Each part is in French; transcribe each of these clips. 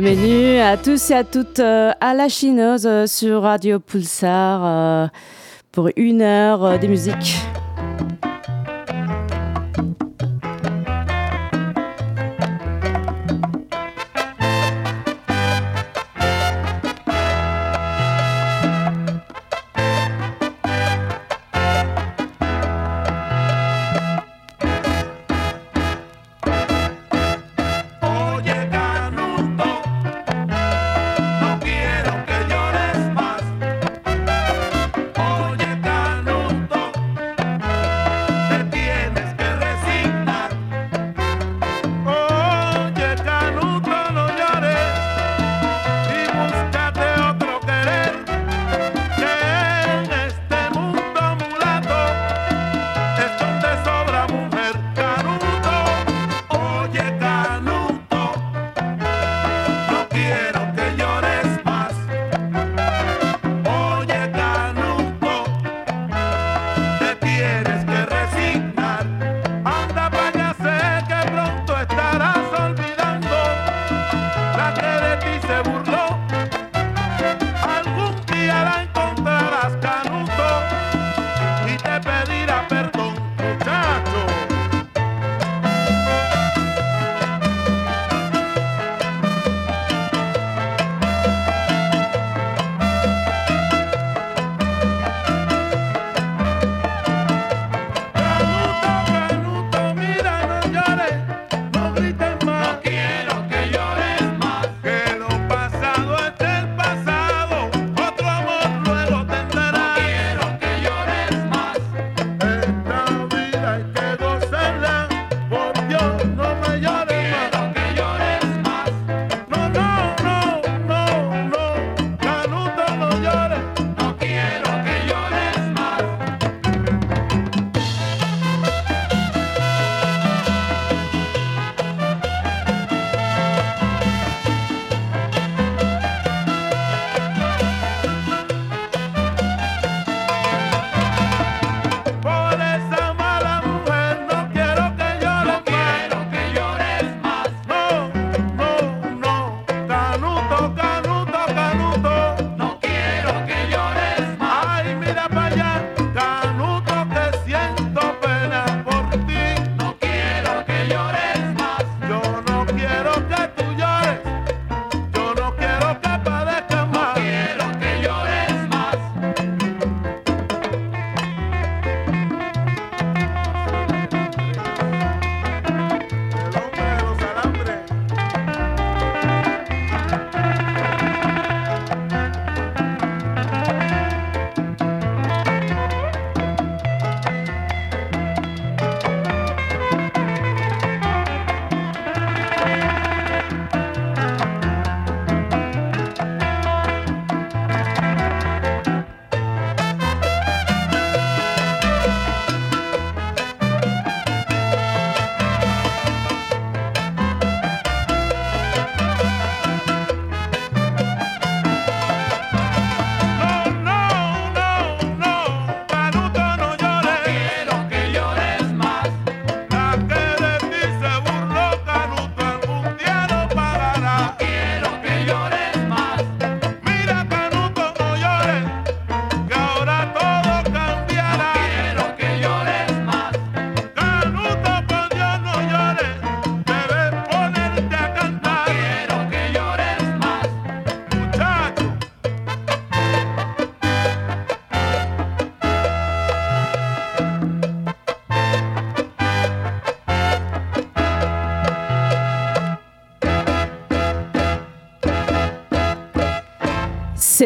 Bienvenue à tous et à toutes euh, à la chineuse euh, sur Radio Pulsar euh, pour une heure de musique.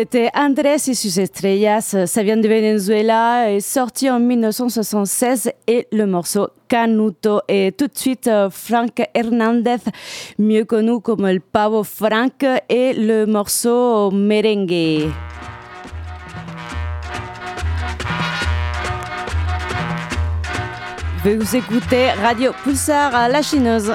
C'était Andrés y sus estrellas, ça vient de Venezuela, est sorti en 1976 et le morceau Canuto. Et tout de suite, euh, Frank Hernandez, mieux connu comme el Pavo Frank, et le morceau Merengue. Vous écoutez Radio Pulsar, la chineuse.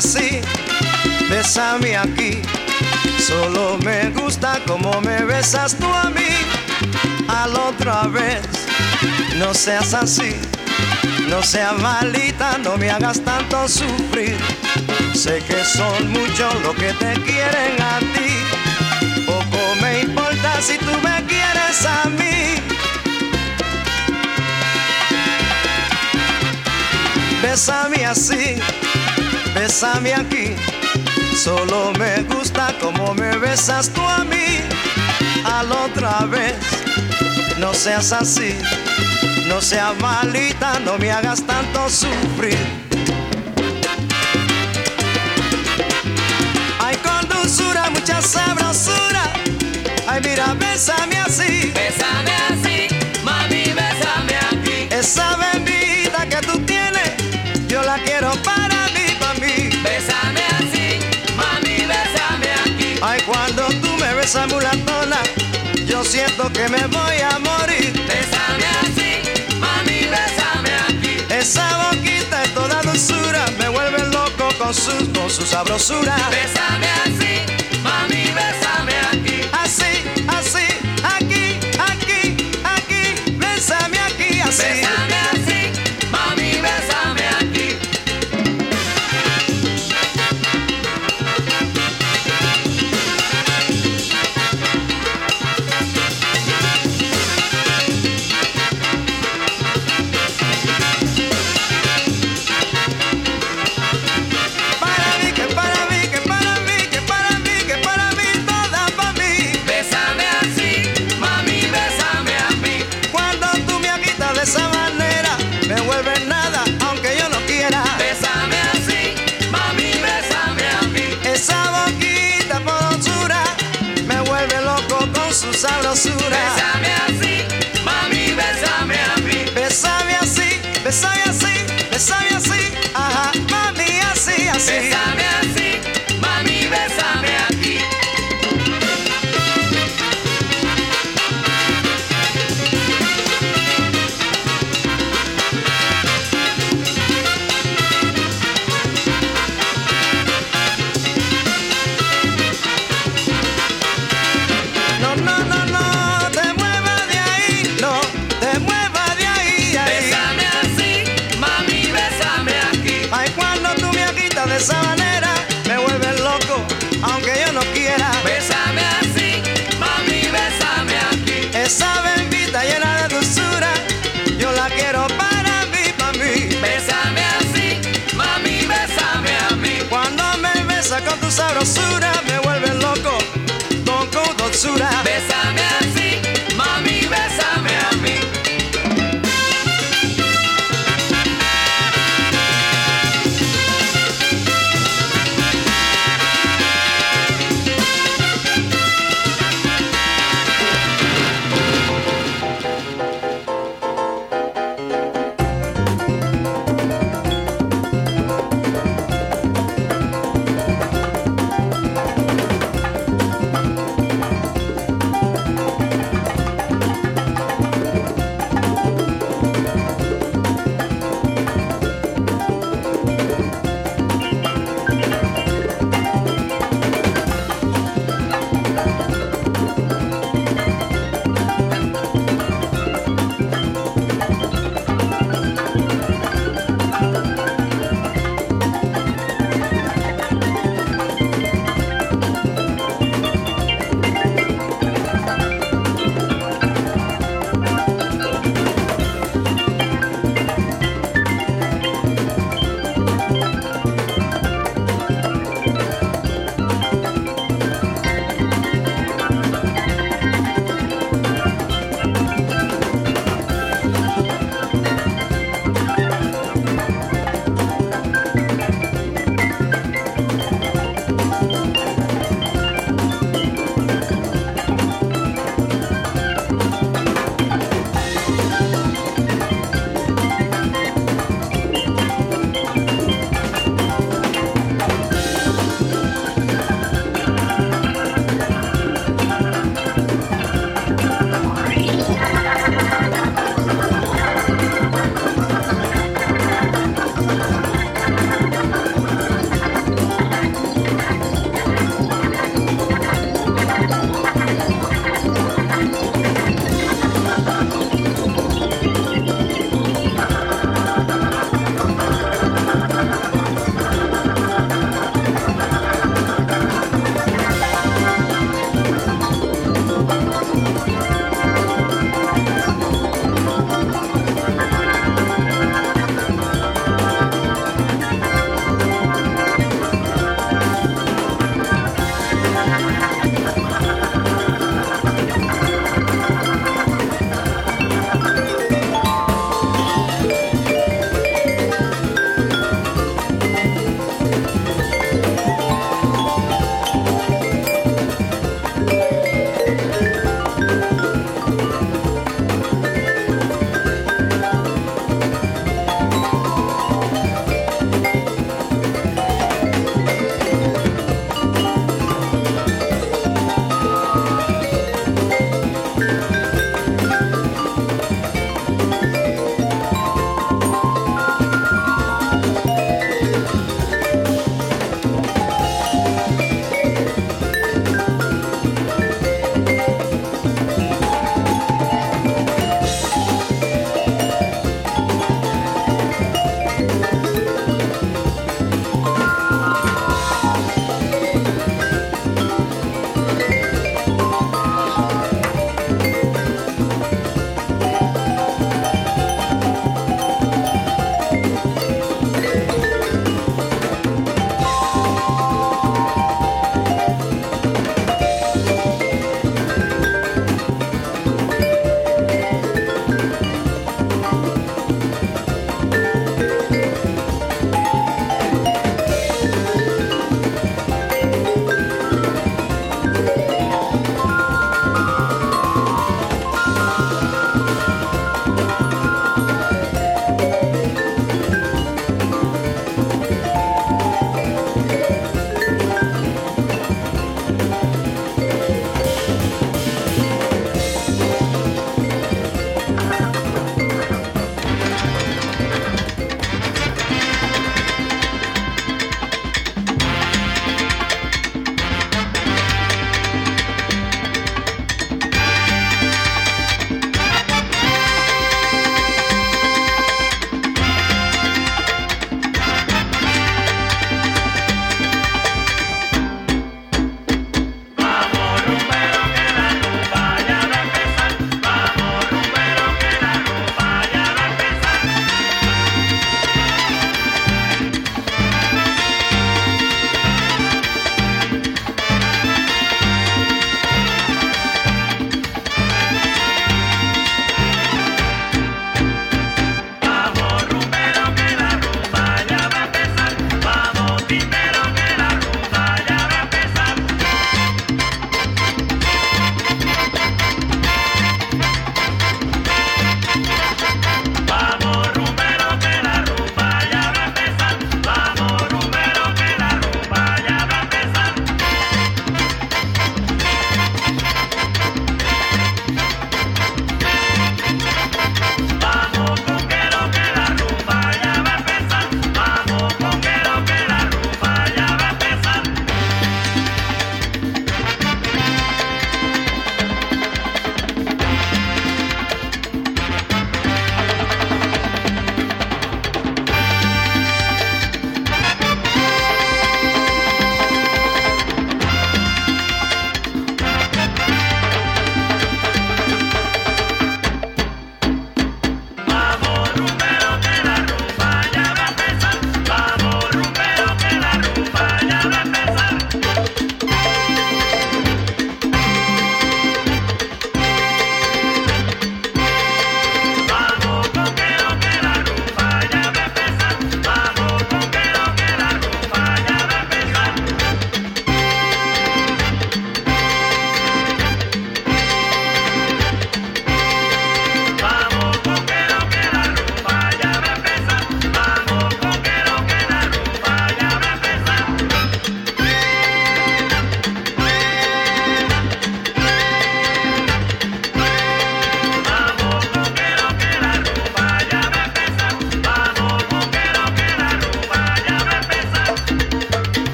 Así, aquí. Solo me gusta como me besas tú a mí. A la otra vez, no seas así. No seas malita, no me hagas tanto sufrir. Sé que son muchos los que te quieren a ti. Poco me importa si tú me quieres a mí. Bésame así, bésame aquí. Solo me gusta como me besas tú a mí. A la otra vez, no seas así. No seas malita, no me hagas tanto sufrir. Ay, con dulzura, mucha sabrosura. Ay, mira, bésame besas, mulatona, yo siento que me voy a morir. Bésame así, mami, bésame aquí. Esa boquita es toda dulzura, me vuelve loco con su, con su sabrosura. Bésame así,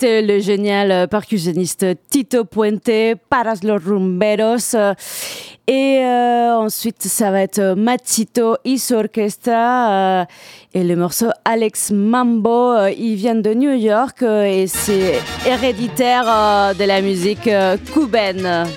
C'était le génial percussionniste Tito Puente, Paras los Rumberos. Et euh, ensuite, ça va être Matito y su orchestra euh, et le morceau Alex Mambo. Euh, il vient de New York et c'est héréditaire de la musique cubaine.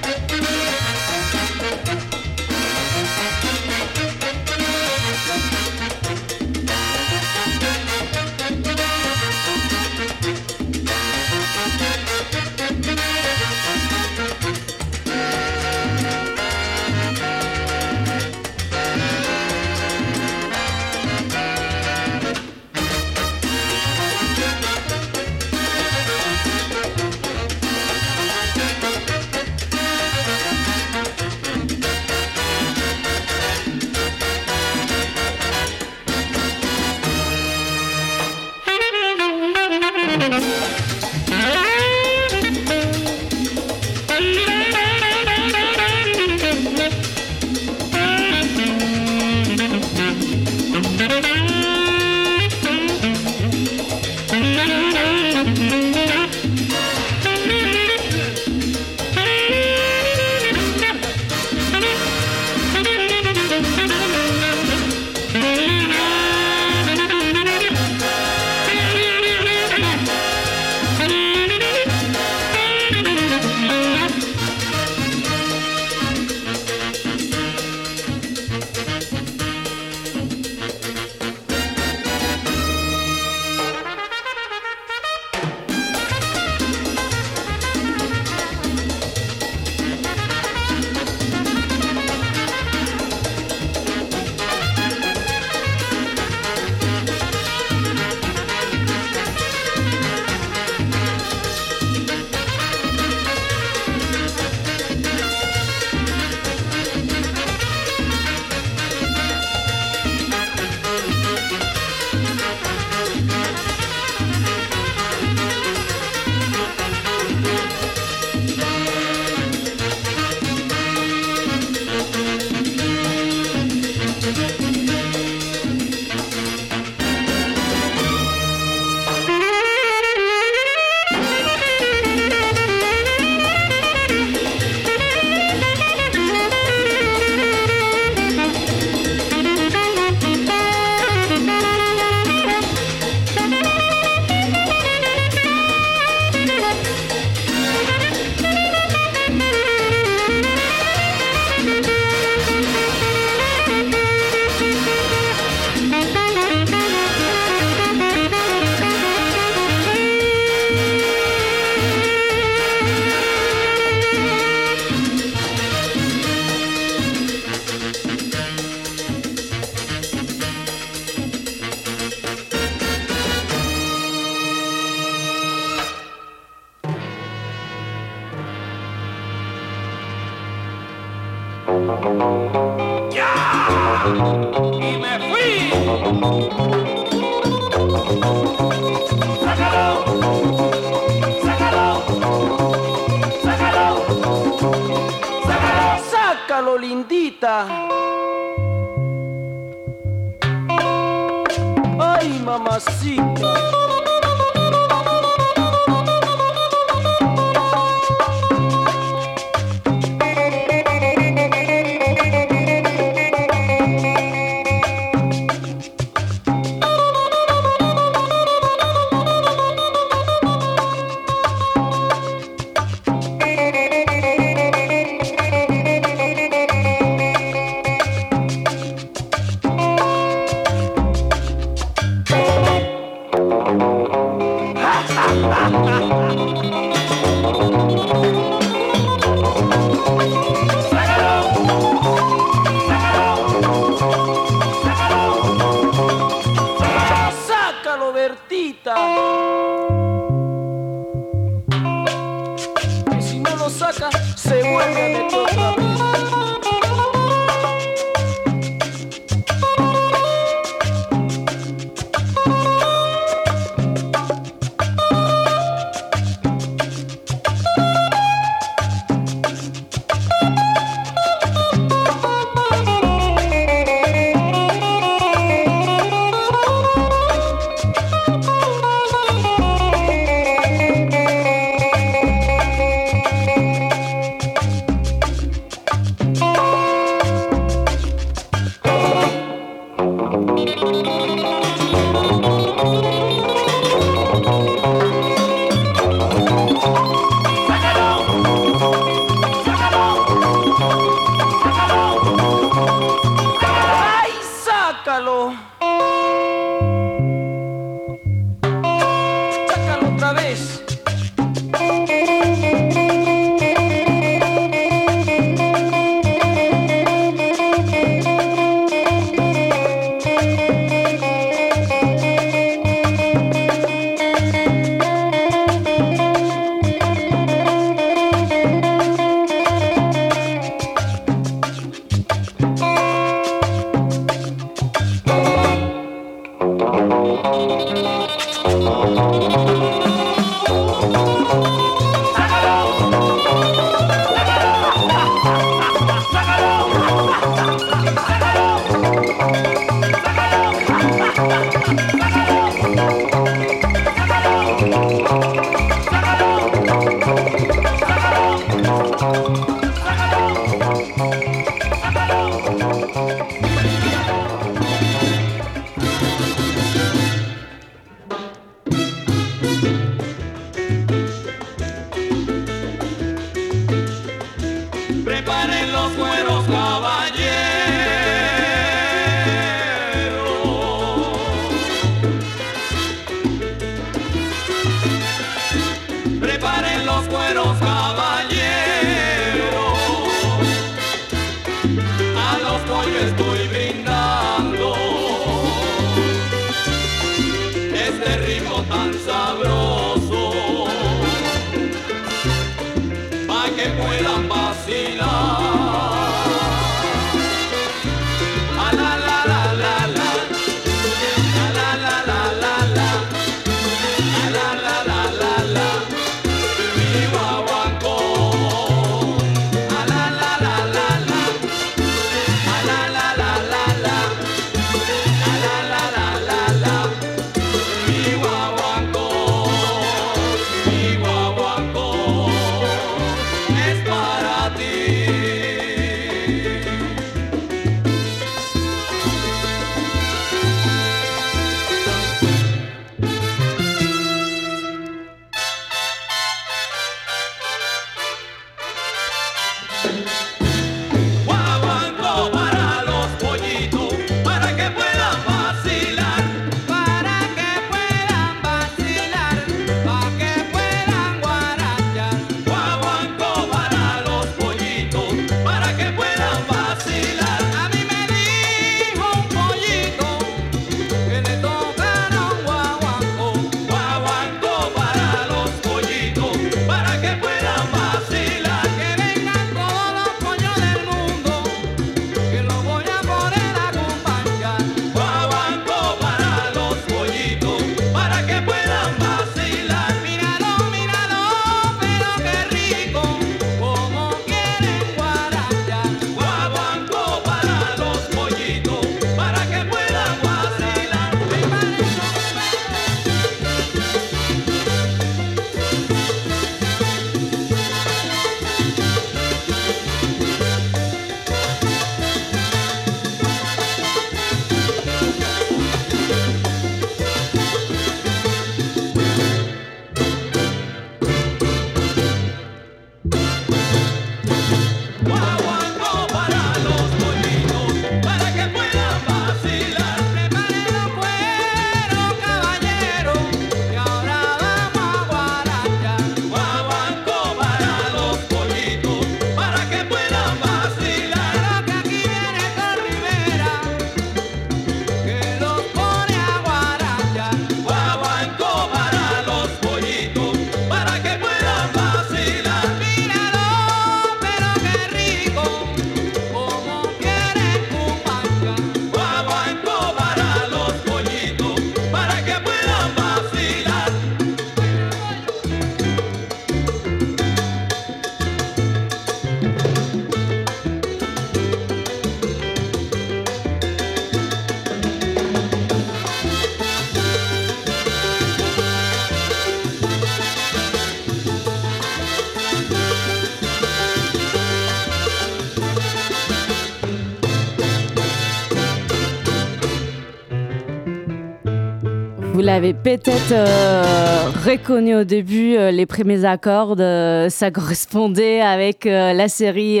L'avez peut-être euh, reconnu au début, euh, les premiers accords, euh, ça correspondait avec la série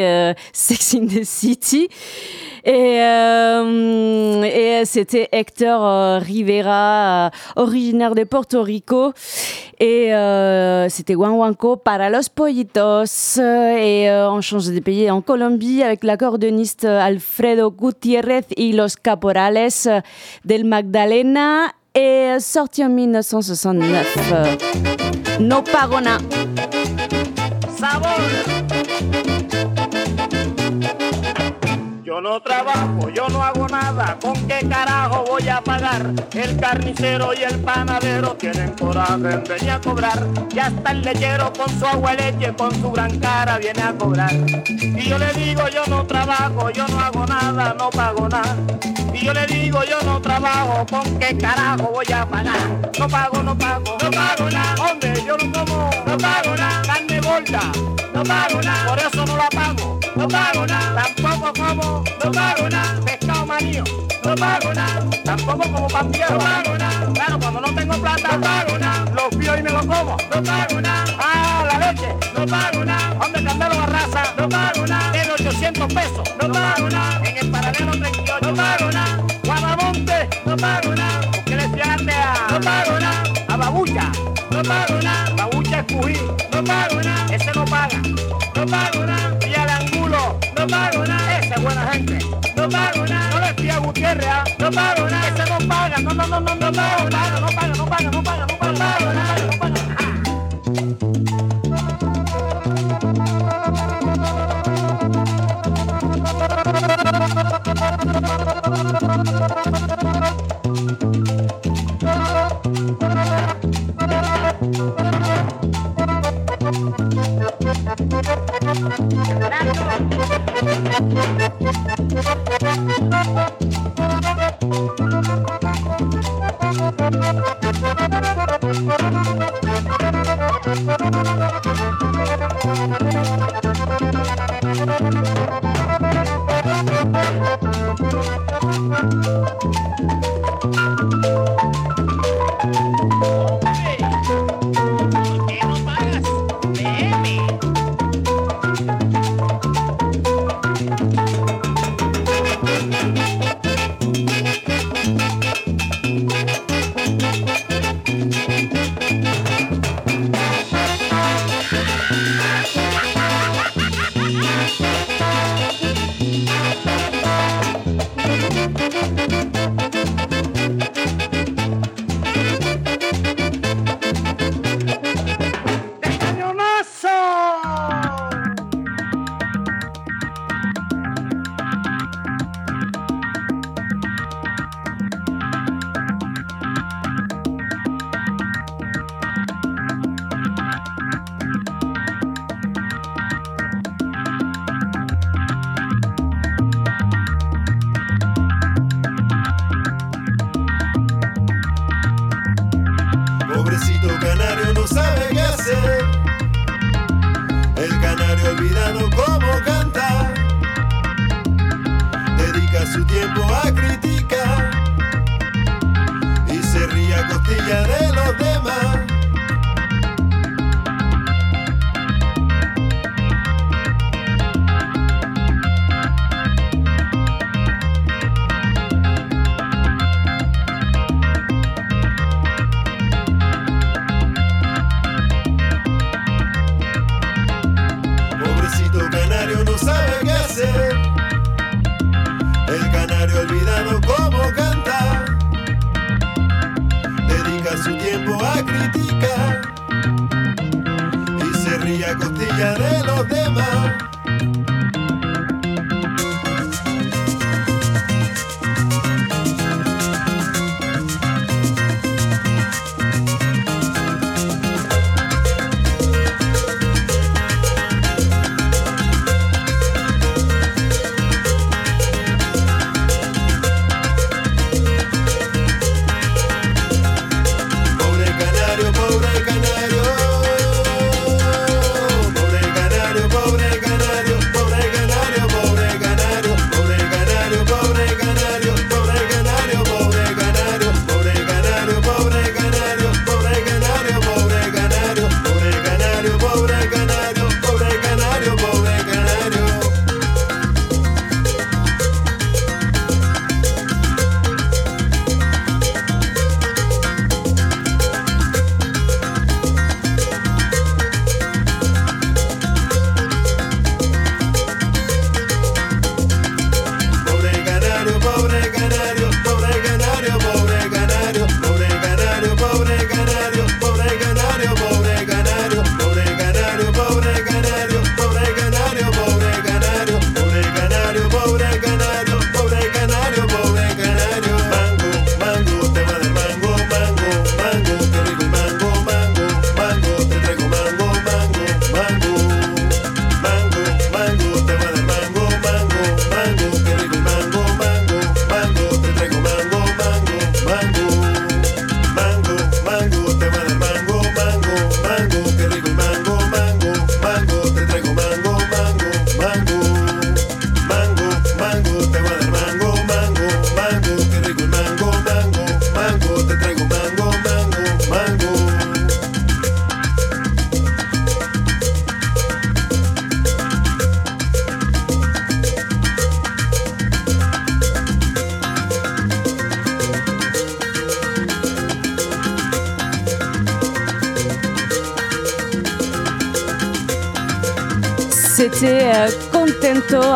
Sex in the City. Et, et c'était Hector Rivera, originaire de Porto Rico. Et c'était Guanguanco para los pollitos. Et on change de pays en Colombie avec l'accordéoniste Alfredo Gutiérrez y los caporales del Magdalena est sorti en 1969. No Pagona. Yo no trabajo, yo no hago nada, ¿con qué carajo voy a pagar? El carnicero y el panadero tienen coraje en venir a cobrar. Ya está el lechero con su agua leche, con su gran cara viene a cobrar. Y yo le digo, yo no trabajo, yo no hago nada, no pago nada. Y yo le digo, yo no trabajo, ¿con qué carajo voy a pagar? No pago, no pago, no pago nada. Hombre, yo no como, no pago nada. Carne gorda, no pago nada. Por eso no la pago, no pago nada. Tampoco como no pago nada. Pescado manío, no pago nada. Tampoco como pampilla, no pago nada. Claro, cuando no tengo plata, no pago nada. Los fío y me los como, no pago nada. Ah, la leche, no pago nada. Hombre, candelo barraza, no pago nada. En 800 pesos, no pago nada. En el paralelo 38, no pago nada. Guadamonte, no pago nada. Porque le a, no pago nada. A Babucha, no pago nada. Babucha es Cují, no pago nada. Ese no paga, no pago nada. Y al angulo, no pago nada. No pago nada. No le fui a Gutiérrez, ah, no pago nada. Ese no paga, no, no, no, no, no pago nada. No paga, no paga, no paga, no paga, no paga, no paga, no Thank you.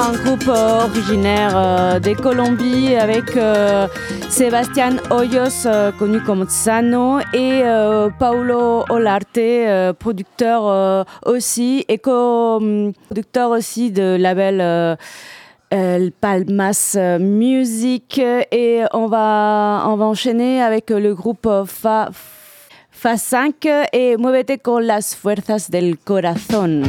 un groupe euh, originaire euh, des Colombies avec euh, Sébastien Hoyos, connu comme Tsano, et Paulo Olarte, producteur aussi, et co-producteur aussi de label. El Palmas Music et on va on va enchaîner avec le groupe Fa Fa 5 et Muévete con las fuerzas del corazón.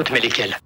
Doute, mais lesquels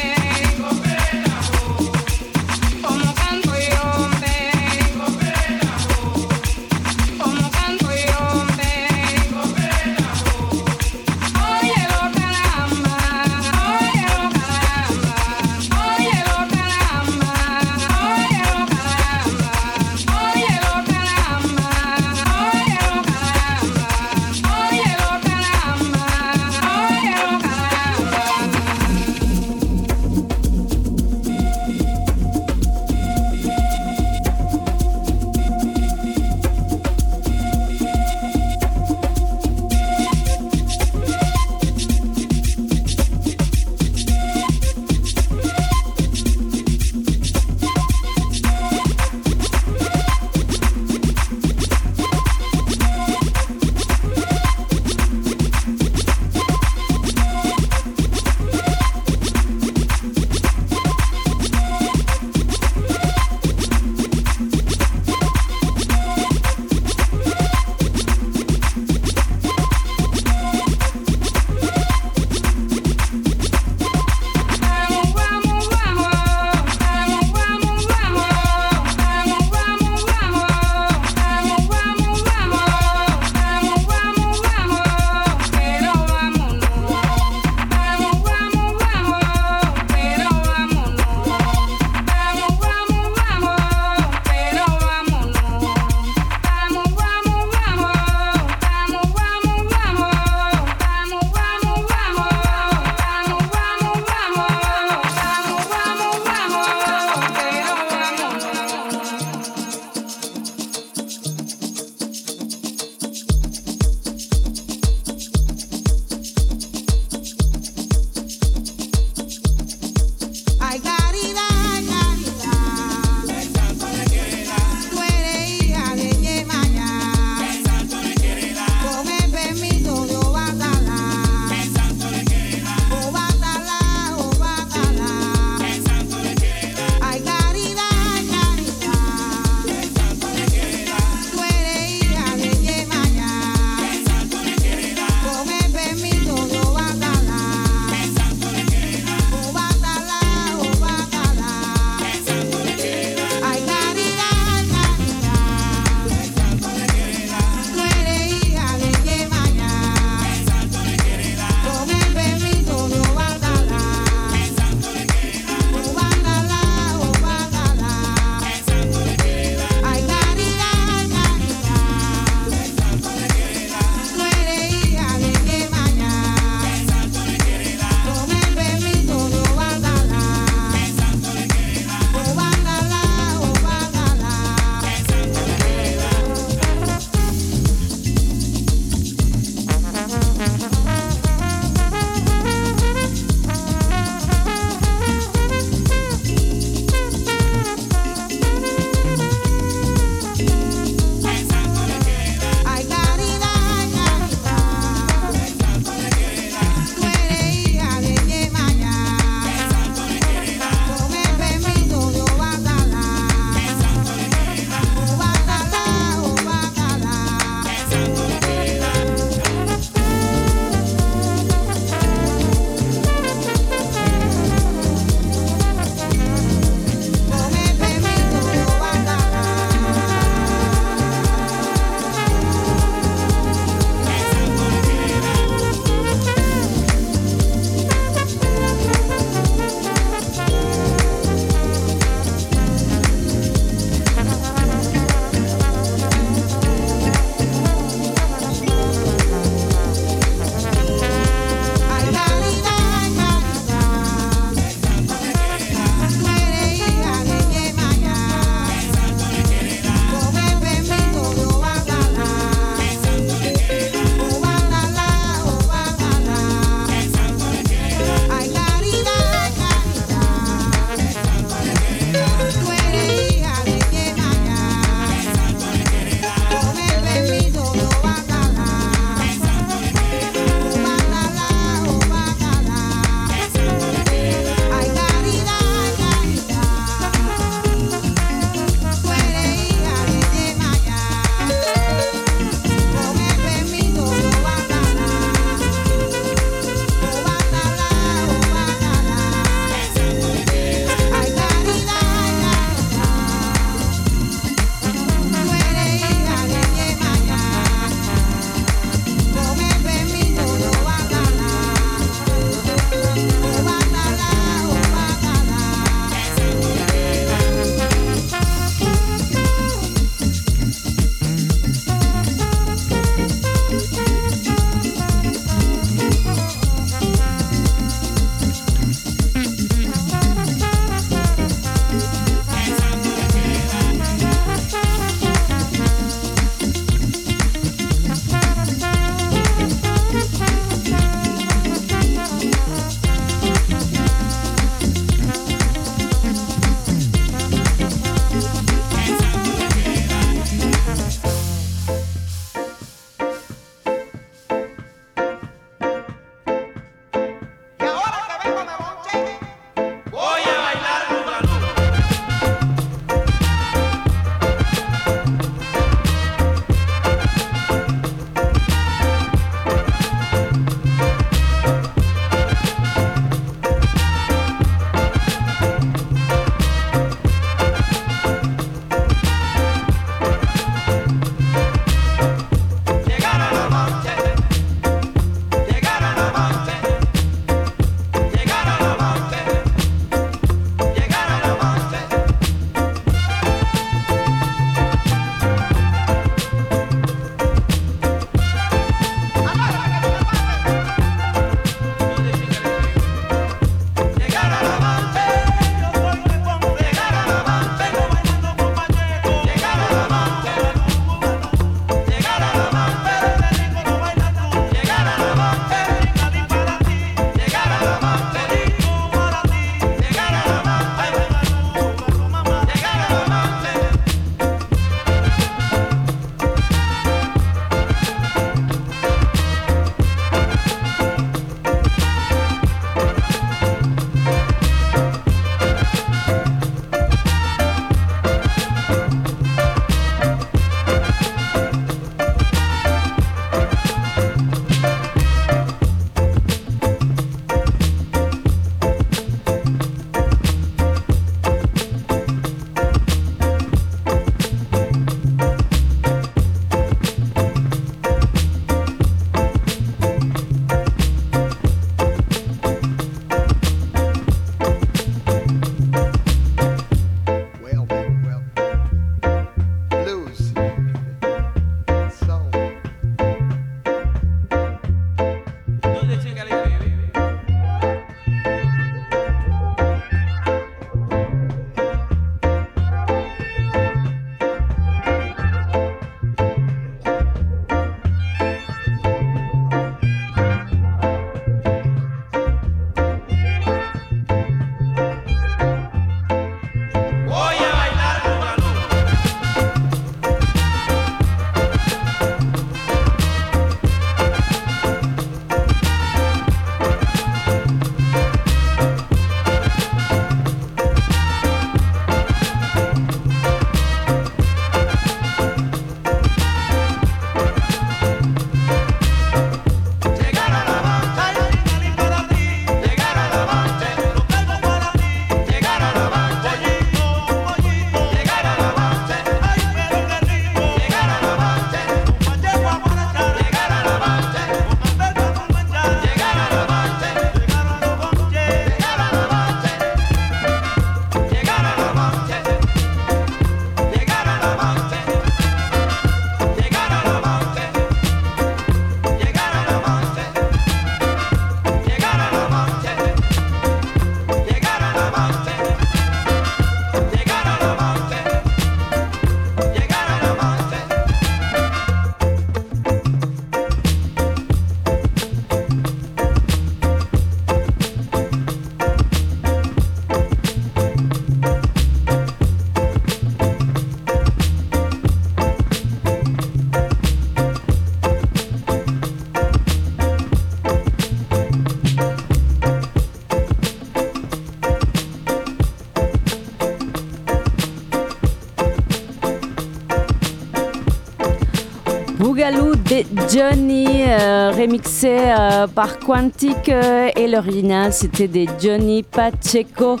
Johnny, euh, remixé euh, par Quantic euh, et l'original c'était de Johnny Pacheco.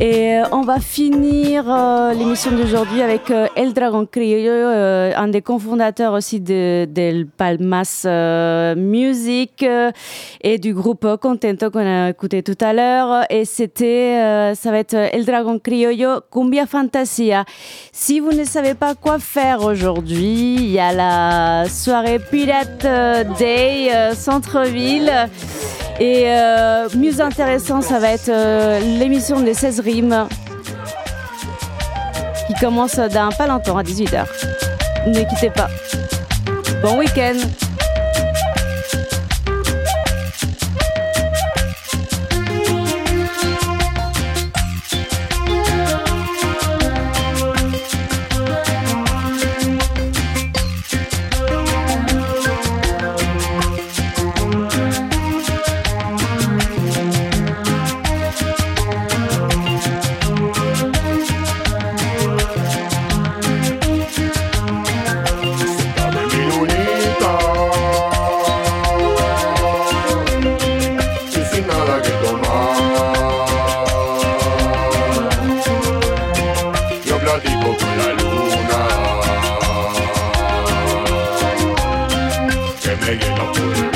Et euh, on va finir euh, l'émission d'aujourd'hui avec euh, El Dragon Criollo, euh, un des cofondateurs aussi de, del Palmas Music et du groupe Contento qu'on a écouté tout à l'heure. Et c'était, ça va être El Dragon Criollo Cumbia Fantasia. Si vous ne savez pas quoi faire aujourd'hui, il y a la soirée Pirate Day Centre-Ville. Et euh, mieux intéressant, ça va être euh, l'émission des 16 rimes qui commence dans pas longtemps à 18h. Ne quittez pas. Bon week-end Thank you.